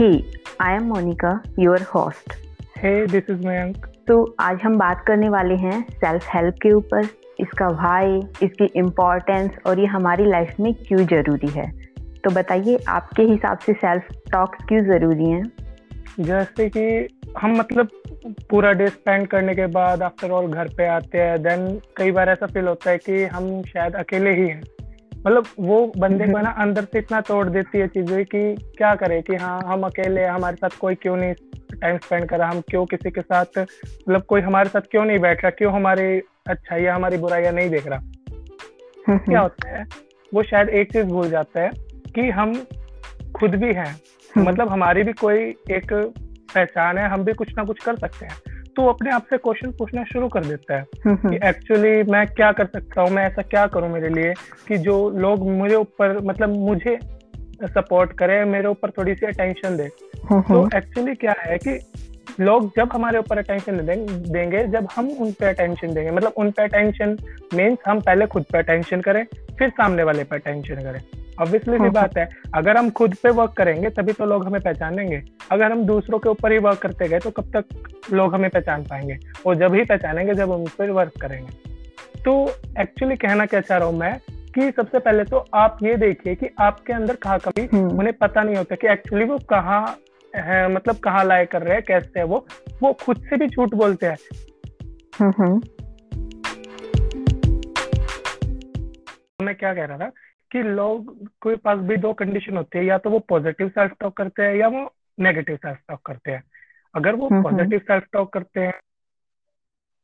Hey, I am Monica, your host. Hey, this is Mayank. तो आज हम बात करने वाले हैं सेल्फ हेल्प के ऊपर इसका वाई इसकी इम्पोर्टेंस और ये हमारी लाइफ में क्यों ज़रूरी है तो बताइए आपके हिसाब से सेल्फ टॉक्स क्यों ज़रूरी हैं जैसे कि हम मतलब पूरा डे स्पेंड करने के बाद आफ्टर ऑल घर पे आते हैं देन कई बार ऐसा फील होता है कि हम शायद अकेले ही हैं मतलब वो बंदे को ना अंदर से इतना तोड़ देती है चीज़ें कि क्या करे कि हाँ हम अकेले हमारे साथ कोई क्यों नहीं टाइम स्पेंड करा हम क्यों किसी के साथ मतलब कोई हमारे साथ क्यों नहीं बैठ रहा क्यों हमारी या हमारी बुराइयाँ नहीं देख रहा। क्या होता है वो शायद एक चीज़ भूल जाता है कि हम खुद भी हैं। मतलब हमारी भी कोई एक पहचान है हम भी कुछ ना कुछ कर सकते हैं। तो अपने आप से क्वेश्चन पूछना शुरू कर देता है कि एक्चुअली मैं क्या कर सकता हूँ मैं ऐसा क्या करूँ मेरे लिए कि जो लोग मुझे ऊपर मतलब मुझे सपोर्ट करे मेरे ऊपर थोड़ी सी अटेंशन दे। तो एक्चुअली क्या है कि लोग जब हमारे ऊपर अटेंशन देंगे जब हम उन पे अटेंशन देंगे मतलब उन पे अटेंशन मीन्स हम पहले खुद पे अटेंशन करें फिर सामने वाले पे अटेंशन करें। ऑब्वियसली सी बात है। अगर हम खुद पे वर्क करेंगे तभी तो लोग हमें पहचानेंगे अगर हम दूसरों के ऊपर ही वर्क करते गए तो कब तक लोग हमें पहचान पाएँगे? और जब ही पहचानेंगे जब उन पर वर्क करेंगे। तो एक्चुअली कहना क्या चाह रहा हूँ मैं कि सबसे पहले तो आप ये देखिए कि आपके अंदर कहाँ कभी हम्म। उन्हें पता नहीं होता कि एक्चुअली वो कहाँ है मतलब कहाँ लाए कर रहे हैं कैसे है वो। वो खुद से भी झूठ बोलते हैं। हम्म, हम्म। मैं क्या कह रहा था? कि लोग के पास भी दो कंडीशन होती है या तो वो पॉजिटिव सेल्फ टॉक करते हैं या वो नेगेटिव सेल्फ टॉक करते हैं। अगर वो पॉजिटिव सेल्फ टॉक करते हैं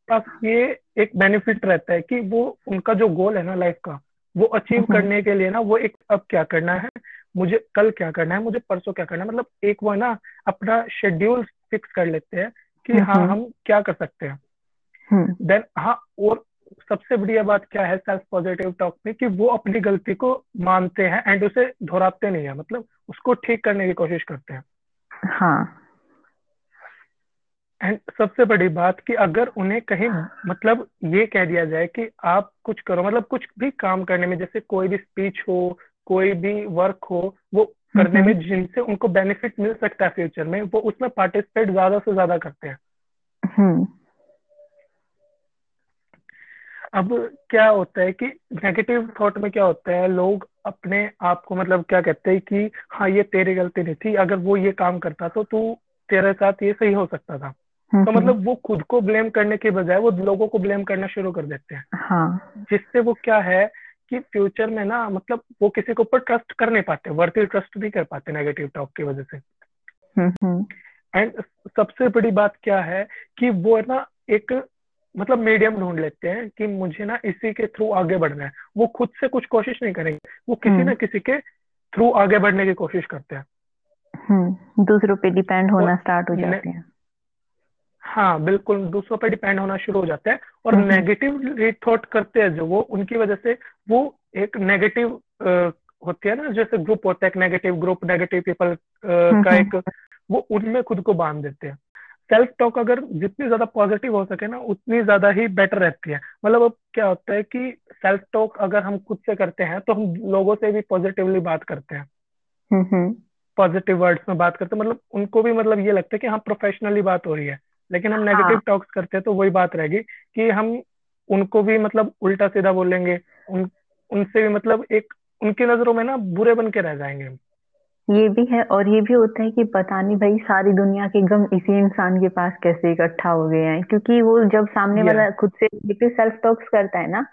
पास ये एक बेनिफिट रहता है कि वो उनका जो गोल है ना लाइफ का वो अचीव हम्म, हम्म। करने के लिए ना वो एक अब क्या करना है मुझे कल क्या करना है मुझे परसों क्या करना है मतलब एक वो ना अपना शेड्यूल फिक्स कर लेते हैं कि हम्म, हाँ हम क्या कर सकते हैं। देन हाँ और सबसे बढ़िया बात क्या है सेल्फ पॉजिटिव टॉक में कि वो अपनी गलती को मानते हैं एंड उसे दोहराते नहीं है मतलब उसको ठीक करने की कोशिश करते हैं। हाँ। एंड सबसे बड़ी बात कि अगर उन्हें कहीं मतलब ये कह दिया जाए कि आप कुछ करो मतलब कुछ भी काम करने में जैसे कोई भी स्पीच हो कोई भी वर्क हो वो करने में जिनसे उनको बेनिफिट मिल सकता है फ्यूचर में वो उसमें पार्टिसिपेट ज़्यादा से ज़्यादा करते हैं। हम्म। अब क्या होता है कि नेगेटिव थॉट में क्या होता है लोग अपने आप को मतलब क्या कहते हैं कि हाँ ये तेरी गलती नहीं थी अगर वो ये काम करता तो तू तेरे साथ ये सही हो सकता था तो हम्म, मतलब वो खुद को ब्लेम करने के बजाय वो लोगों को ब्लेम करना शुरू कर देते हैं हाँ. जिससे वो क्या है कि फ्यूचर में ना मतलब वो किसी के ऊपर ट्रस्ट कर नहीं पाते वर्ती ट्रस्ट नहीं कर पाते नेगेटिव टॉक की वजह से एंड हम्म, हम्म। सबसे बड़ी बात क्या है कि वो है ना एक मतलब मीडियम ढूंढ लेते हैं कि मुझे ना इसी के थ्रू आगे बढ़ना है। वो खुद से कुछ कोशिश नहीं करेंगे। वो किसी ना हम्म। किसी के थ्रू आगे बढ़ने की कोशिश करते हैं। हम्म, दूसरों पे डिपेंड होना स्टार्ट हो जाते हैं। हाँ बिल्कुल दूसरों पे डिपेंड होना शुरू हो जाता है और नेगेटिव हम्म, थॉट करते हैं जो वो उनकी वजह से वो एक नेगेटिव होती है ना जैसे ग्रुप होता है एक नेगेटिव ग्रुप नेगेटिव पीपल का एक वो उनमें खुद को बाँध देते हैं। सेल्फ टॉक अगर जितनी ज़्यादा पॉजिटिव हो सके ना उतनी ज़्यादा ही बेटर रहती है। मतलब अब क्या होता है कि सेल्फ टॉक अगर हम खुद से करते हैं तो हम लोगों से भी पॉजिटिवली बात करते हैं। पॉजिटिव वर्ड्स में बात करते हैं। मतलब उनको भी मतलब ये लगता है कि हाँ प्रोफेशनली बात हो रही है। लेकिन हम नेगेटिव हाँ. टॉक्स करते हैं तो वही बात रहेगी कि हम उनको भी मतलब उल्टा सीधा बोलेंगे। उन उनसे भी मतलब एक उनकी नज़रों में ना बुरे बन के रह जाएँगे हम। ये भी है और ये भी होता है कि पता नहीं भाई सारी दुनिया के गम इसी इंसान के पास कैसे इकट्ठा हो गए हैं। क्योंकि वो जब सामने वाला खुद से सेल्फ टॉक्स करता है ना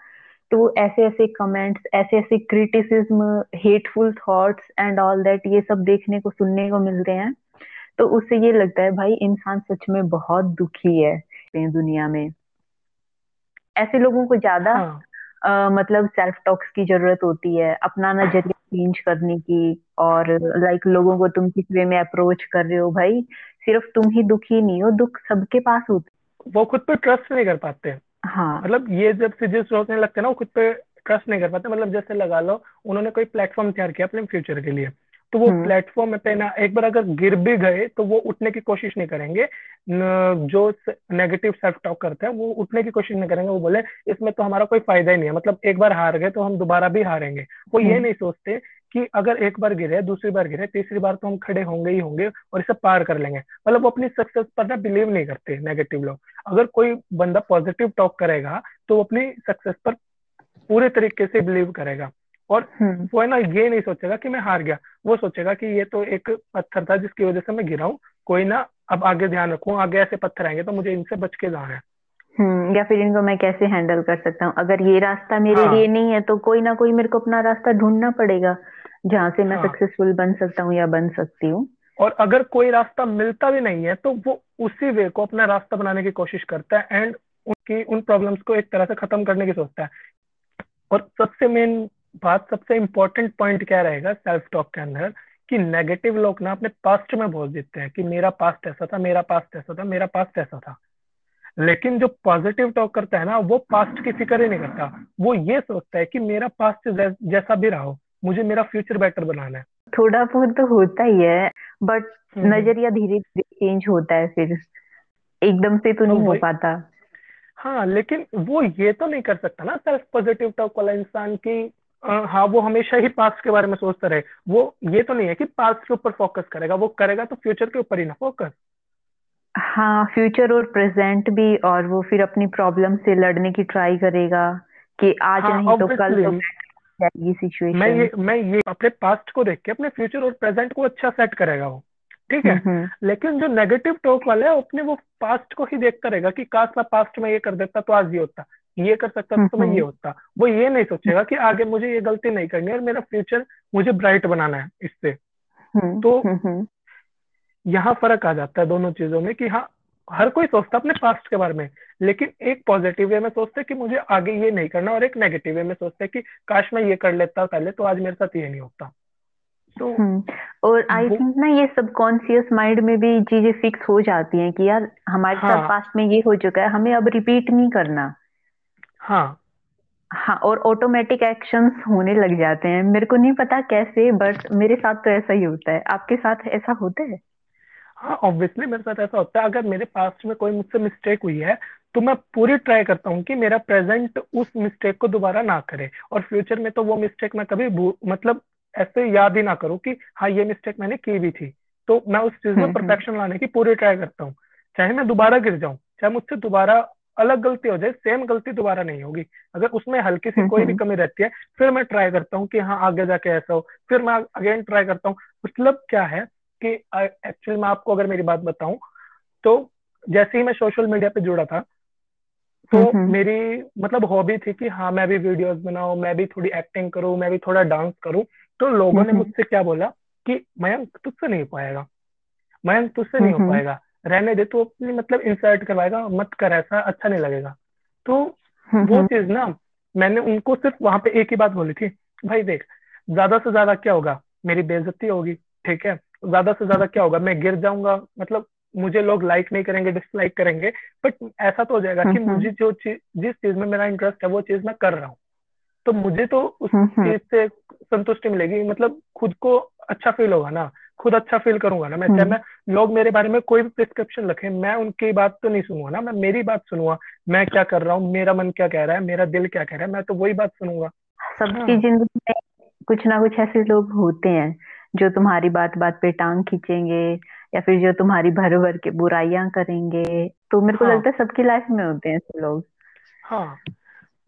तो वो ऐसे ऐसे कमेंट्स ऐसे ऐसे criticism hateful thoughts and all that ये सब देखने को सुनने को मिलते हैं। तो उससे ये लगता है भाई इंसान सच में बहुत दुखी है दुनिया में। ऐसे लोगों को ज़्यादा हाँ. uh, मतलब सेल्फ टॉक्स की ज़रूरत होती है अपना नज़रिया चेंज करने की और लाइक लोगों को तुम किस वे में अप्रोच कर रहे हो भाई? सिर्फ़ तुम ही दुखी नहीं हो दुख सबके पास होते वो खुद पे ट्रस्ट नहीं कर पाते हैं। हाँ। मतलब ये जब सीजेस सोचने लगते हैं ना वो खुद पे ट्रस्ट नहीं कर पाते। मतलब जैसे लगा लो उन्होंने कोई प्लेटफॉर्म तैयार किया अपने फ्यूचर के लिए। तो वो प्लेटफॉर्म हम्म। पे ना एक बार अगर गिर भी गए तो वो उठने की कोशिश नहीं करेंगे। जो नेगेटिव सेल्फ टॉक करते हैं वो उठने की कोशिश नहीं करेंगे। वो बोले इसमें तो हमारा कोई फ़ायदा ही नहीं है। मतलब एक बार हार गए तो हम दोबारा भी हारेंगे। वो ये हम्म। नहीं सोचते कि अगर एक बार गिरे दूसरी बार गिरे तीसरी बार तो हम खड़े होंगे ही होंगे और इसे पार कर लेंगे। मतलब वो अपनी सक्सेस पर ना बिलीव नहीं करते नेगेटिव लोग। अगर कोई बंदा पॉजिटिव टॉक करेगा तो वो अपनी सक्सेस पर पूरे तरीके से बिलीव करेगा। और हम्म। वो है ना ये नहीं सोचेगा कि मैं हार गया वो सोचेगा कि ये तो एक पत्थर था जिसकी वजह से मैं गिरा हूँ कोई ना अब आगे ध्यान रखू आगे ऐसे पत्थर आएँगे तो मुझे इनसे बच के जाना है हम्म या फिर इनको मैं कैसे हैंडल कर सकता हूँ अगर ये रास्ता मेरे हाँ. लिए नहीं है तो कोई ना कोई मेरे को अपना रास्ता ढूंढना पड़ेगा जहाँ से मैं हाँ. सक्सेसफुल बन सकता हूँ या बन सकती हूँ और अगर कोई रास्ता मिलता भी नहीं है तो वो उसी वे को अपना रास्ता बनाने की कोशिश करता है एंड उनकी उन प्रॉब्लम्स को एक तरह से खत्म करने की सोचता है और सबसे मेन बात सबसे इम्पोर्टेंट पॉइंट क्या रहेगा सेल्फ टॉक के अंदर कि नेगेटिव लोग ना अपने पास्ट में बोल देते हैं कि मेरा पास्ट ऐसा था मेरा पास्ट ऐसा था मेरा पास्ट ऐसा था। लेकिन जो पॉजिटिव टॉक करता है ना वो पास्ट की फ़िक्र ही नहीं करता। वो ये सोचता है कि मेरा पास्ट जैसा भी रहा हो मुझे मेरा फ्यूचर बेटर बनाना है। थोड़ा बहुत तो होता ही है बट हम्म। नज़रिया धीरे धीरे चेंज होता है फिर। एकदम से तो नहीं तो हो पाता। हाँ लेकिन वो ये तो नहीं कर सकता ना सेल्फ पॉजिटिव टॉक वाला इंसान की हाँ वो हमेशा ही पास्ट के बारे में सोचता रहे। वो ये तो नहीं है कि पास्ट के ऊपर फोकस करेगा वो करेगा तो फ्यूचर के ऊपर ही ना फोकस हाँ फ्यूचर और प्रेजेंट भी और वो फिर अपनी प्रॉब्लम से लड़ने की ट्राई करेगा कि आज हाँ, नहीं तो कल तो जाएगी सिचुएशन मैं ये मैं ये अपने पास्ट को देख के अपने फ्यूचर और प्रेजेंट को अच्छा सेट करेगा वो ठीक है? हम्म, हम्म। लेकिन जो नेगेटिव टॉक वाला है अपने वो पास्ट को ही देखता रहेगा कि काश मैं पास्ट में ये कर देता तो आज ये होता। ये कर सकता तो मैं ये होता। वो ये नहीं सोचेगा कि आगे मुझे ये गलती नहीं करनी और मेरा फ्यूचर मुझे ब्राइट बनाना है इससे। तो यहाँ फ़र्क आ जाता है दोनों चीज़ों में कि हाँ हर कोई सोचता अपने पास्ट के बारे में लेकिन एक पॉजिटिव वे में सोचते कि मुझे आगे ये नहीं करना और एक नेगेटिव वे में सोचते कि काश मैं ये कर लेता पहले तो आज मेरे साथ ये नहीं होता। तो और आई थिंक ना ये सबकॉन्शियस माइंड में भी चीज़ें फिक्स हो जाती हैं कि यार हमारे हाँ, साथ पास्ट में ये हो चुका है हमें अब रिपीट नहीं करना। हाँ। हाँ और ऑटोमेटिक एक्शंस होने लग जाते हैं। मेरे को नहीं पता कैसे बट मेरे साथ तो ऐसा ही होता है। आपके साथ ऐसा होता है? हाँ ऑब्वियसली मेरे साथ ऐसा होता है। अगर मेरे पास्ट में कोई मुझसे मिस्टेक हुई है तो मैं पूरी ट्राई करता हूँ कि मेरा प्रेजेंट उस मिस्टेक को दोबारा ना करे। और फ्यूचर में तो वो मिस्टेक मैं कभी मतलब ऐसे याद ही ना करूँ कि हाँ ये मिस्टेक मैंने की भी थी। तो मैं उस चीज़ में परफेक्शन हम्म, हम्म। लाने की पूरी ट्राई करता हूँ। चाहे मैं दोबारा गिर जाऊँ चाहे मुझसे दोबारा अलग गलती हो जाए सेम गलती दोबारा नहीं होगी। अगर उसमें हल्की सी कोई भी। कमी रहती है फिर मैं ट्राई करता हूँ कि हाँ आगे जाके ऐसा हो। फिर मैं अगेन ट्राई करता हूँ। मतलब क्या है कि एक्चुअली मैं आपको अगर मेरी बात बताऊँ तो जैसे ही मैं सोशल मीडिया पे जुड़ा था तो। मेरी मतलब हॉबी थी कि हाँ मैं भी वीडियोस बनाऊँ मैं भी थोड़ी एक्टिंग करूँ मैं भी थोड़ा डांस करूँ। तो लोगों ने मुझसे क्या बोला कि मयंक तुझसे नहीं हो पाएगा। मयंक तुझसे नहीं हो पाएगा। रहने दे तो अपनी मतलब इंसर्ट करवाएगा मत कर ऐसा अच्छा नहीं लगेगा। तो हम्म, वो हम्म। चीज़ ना मैंने उनको सिर्फ़ वहाँ पे एक ही बात बोली थी भाई देख ज़्यादा से ज़्यादा क्या होगा? मेरी बेइज्जती होगी ठीक है? ज़्यादा से ज़्यादा क्या होगा? मैं गिर जाऊँगा। मतलब मुझे लोग लाइक नहीं करेंगे डिसलाइक करेंगे बट ऐसा तो हो जाएगा कि हम्म, मुझे जो चीज़ जिस चीज़ में मेरा इंटरेस्ट है वो चीज़ मैं कर रहा हूँ। तो मुझे तो उस चीज़ से संतुष्टि मिलेगी मतलब खुद को अच्छा फील होगा ना। खुद अच्छा फील करूँगा ना मैं। चाहे हम्म। मैं लोग मेरे बारे में कोई भी प्रिस्क्रिप्शन रखे मैं उनकी बात तो नहीं सुनूँगा ना। मैं मेरी बात सुनूँगा मैं क्या कर रहा हूँ मेरा मन क्या कह रहा है मेरा दिल क्या कह रहा है मैं तो वही बात सुनूँगा। सबकी हाँ। ज़िंदगी में कुछ ना कुछ ऐसे लोग होते हैं जो तुम्हारी बात बात पे टांग खींचेंगे या फिर जो तुम्हारी भर भर के बुराइयाँ करेंगे। तो मेरे को हाँ. लगता है सबकी लाइफ में होते हैं ऐसे लोग। हाँ।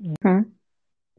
हम्म।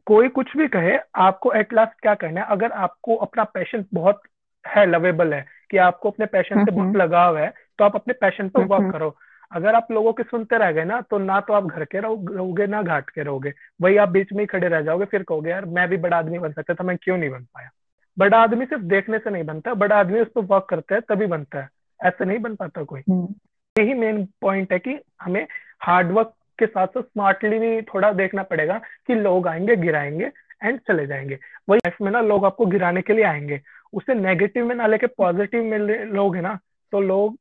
कोई कुछ भी कहे आपको एट लास्ट क्या करना है? अगर आपको अपना पैशन बहुत है लवेबल है कि आपको अपने पैशन से बहुत लगाव है तो आप अपने पैशन पर वर्क करो। अगर आप लोगों के सुनते रह गए ना तो ना तो आप घर के रहोगे ना घाट के रहोगे। वही आप बीच में ही खड़े रह जाओगे फिर कहोगे यार मैं भी बड़ा आदमी बन सकता था मैं क्यों नहीं बन पाया? बड़ा आदमी सिर्फ़ देखने से नहीं बनता बड़ा आदमी उस पर वर्क करता है तभी बनता है। ऐसे नहीं बन पाता कोई। हम्म। यही मेन पॉइंट है कि हमें हार्डवर्क के साथ साथ स्मार्टली भी थोड़ा देखना पड़ेगा कि लोग आएँगे गिराएँगे एंड चले जाएँगे। वही लाइफ में ना लोग आपको गिराने के लिए आएँगे। उसे नेगेटिव में ना लेके पॉजिटिव में लोग है ना तो लोग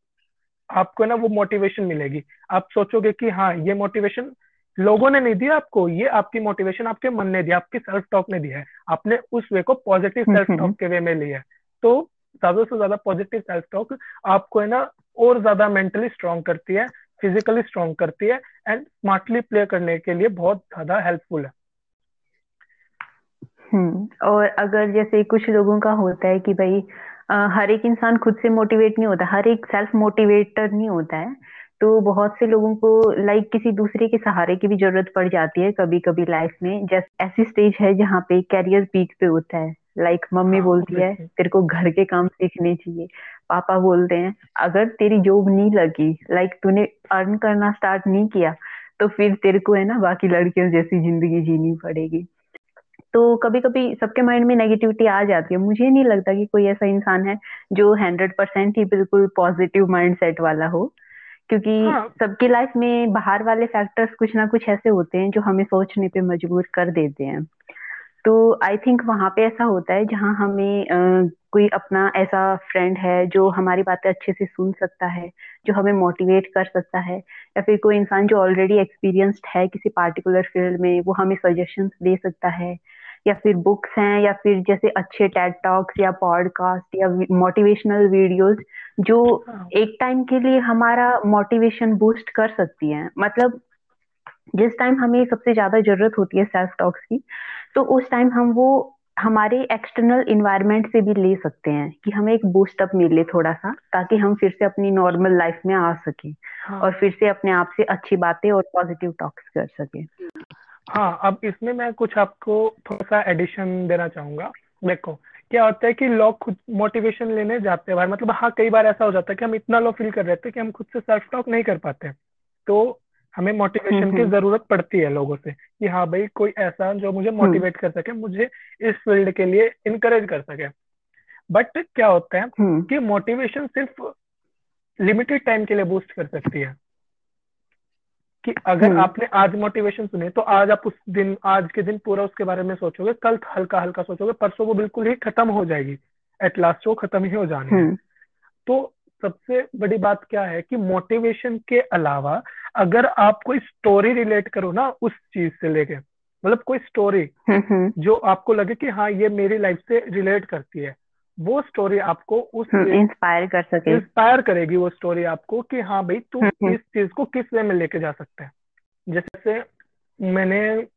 आपको ना वो मोटिवेशन मिलेगी। आप सोचोगे कि हाँ ये मोटिवेशन लोगों ने नहीं दिया आपको ये आपकी मोटिवेशन आपके मन ने दिया आपकी सेल्फ टॉक ने दिया है। आपने उस वे को पॉजिटिव सेल्फ टॉक के वे में लिया है। तो ज़्यादा से ज़्यादा पॉजिटिव सेल्फ टॉक आपको है ना और ज़्यादा मेंटली स्ट्रांग करती है फिजिकली स्ट्रांग करती है एंड स्मार्टली प्ले करने के लिए बहुत ज़्यादा हेल्पफुल है। हम्म। और अगर जैसे कुछ लोगों का होता है कि भाई अ, हर एक इंसान खुद से मोटिवेट नहीं होता हर एक सेल्फ मोटिवेटर नहीं होता है तो बहुत से लोगों को लाइक किसी दूसरे के सहारे की भी ज़रूरत पड़ जाती है कभी कभी लाइफ में। जैसे ऐसी स्टेज है जहाँ पे कैरियर पीक पे होता है। लाइक like, मम्मी हाँ बोलती है तेरे को घर के काम सीखने चाहिए। पापा बोलते हैं अगर तेरी जॉब नहीं लगी लाइक like, तूने अर्न करना स्टार्ट नहीं किया तो फिर तेरे को है ना बाकी लड़कियों जैसी ज़िंदगी जीनी पड़ेगी। तो कभी कभी सबके माइंड में नेगेटिविटी आ जाती है। मुझे नहीं लगता कि कोई ऐसा इंसान है जो हंड्रेड परसेंट ही बिल्कुल पॉजिटिव माइंड सेट वाला हो क्योंकि हाँ। सबकी लाइफ में बाहर वाले फैक्टर्स कुछ ना कुछ ऐसे होते हैं जो हमें सोचने पे मजबूर कर देते हैं। तो आई थिंक वहाँ पे ऐसा होता है जहाँ हमें अ, कोई अपना ऐसा फ्रेंड है जो हमारी बातें अच्छे से सुन सकता है जो हमें मोटिवेट कर सकता है या फिर कोई इंसान जो ऑलरेडी एक्सपीरियंस्ड है किसी पार्टिकुलर फ़ील्ड में वो हमें सजेशंस दे सकता है। या फिर बुक्स हैं या फिर जैसे अच्छे टेड टॉक्स या पॉडकास्ट या मोटिवेशनल वीडियोस जो हाँ। एक टाइम के लिए हमारा मोटिवेशन बूस्ट कर सकती हैं। मतलब जिस टाइम हमें सबसे ज़्यादा ज़रूरत होती है सेल्फ टॉक्स की तो उस टाइम हम वो हमारे एक्सटर्नल इन्वायरमेंट से भी ले सकते हैं कि हमें एक बूस्ट अप मिले थोड़ा सा ताकि हम फिर से अपनी नॉर्मल लाइफ में आ सके और हाँ फिर से अपने आप से अच्छी बातें और पॉजिटिव टॉक्स कर सके। हाँ अब इसमें मैं कुछ आपको थोड़ा सा एडिशन देना चाहूँगा। देखो क्या होता है कि लोग खुद मोटिवेशन लेने जाते हैं बाहर। मतलब हाँ कई बार ऐसा हो जाता है कि हम इतना लो फील कर रहे थे कि हम खुद से सेल्फ टॉक नहीं कर पाते। तो हमें हम्म मोटिवेशन की हम्म। ज़रूरत पड़ती है लोगों से कि हाँ भाई कोई ऐसा जो मुझे हम्म। मोटिवेट कर सके मुझे इस फ़ील्ड के लिए इनकरेज कर सके। बट क्या होता है हम्म। कि मोटिवेशन सिर्फ़ लिमिटेड टाइम के लिए बूस्ट कर सकती है। कि अगर हम्म। आपने आज मोटिवेशन सुने तो आज आप उस दिन आज के दिन पूरा उसके बारे में सोचोगे। कल हल्का हल्का सोचोगे परसों वो बिल्कुल ही खत्म हो जाएगी। एट लास्ट वो खत्म ही हो जानी है। हम्म तो सबसे बड़ी बात क्या है कि मोटिवेशन के अलावा अगर आप कोई स्टोरी रिलेट करो ना उस चीज़ से लेके मतलब कोई स्टोरी हम्म जो आपको लगे कि हाँ ये मेरी लाइफ से रिलेट करती है वो स्टोरी आपको उस इंस्पायर कर सके। इंस्पायर करेगी वो स्टोरी आपको कि हाँ भाई तू हम्म हम्म। इस चीज़ को किस वे में लेके जा सकते हैं। जैसे मैंने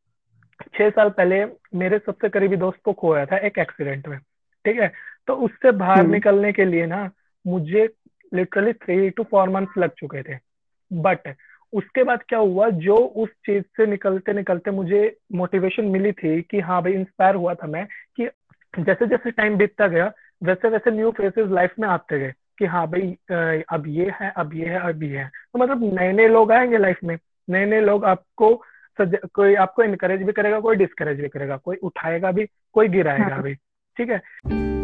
छह साल पहले मेरे सबसे करीबी दोस्त को खोया था एक एक्सीडेंट में ठीक है? तो उससे बाहर हम्म। निकलने के लिए ना मुझे literally three two four months लग चुके थे। बट उसके बाद क्या हुआ जो उस चीज़ से निकलते निकलते मुझे मोटिवेशन मिली थी कि हाँ भाई इंस्पायर हुआ था मैं कि जैसे जैसे टाइम बीतता गया वैसे वैसे न्यू फेसेस लाइफ में आते गए कि हाँ भाई अब ये है अब ये है अब ये है। तो मतलब नए नए लोग आएँगे लाइफ में। नए नए लोग आपको कोई आपको इनकरेज भी करेगा कोई डिस्करेज भी करेगा कोई उठाएगा भी कोई गिराएगा हाँ। भी। ठीक है?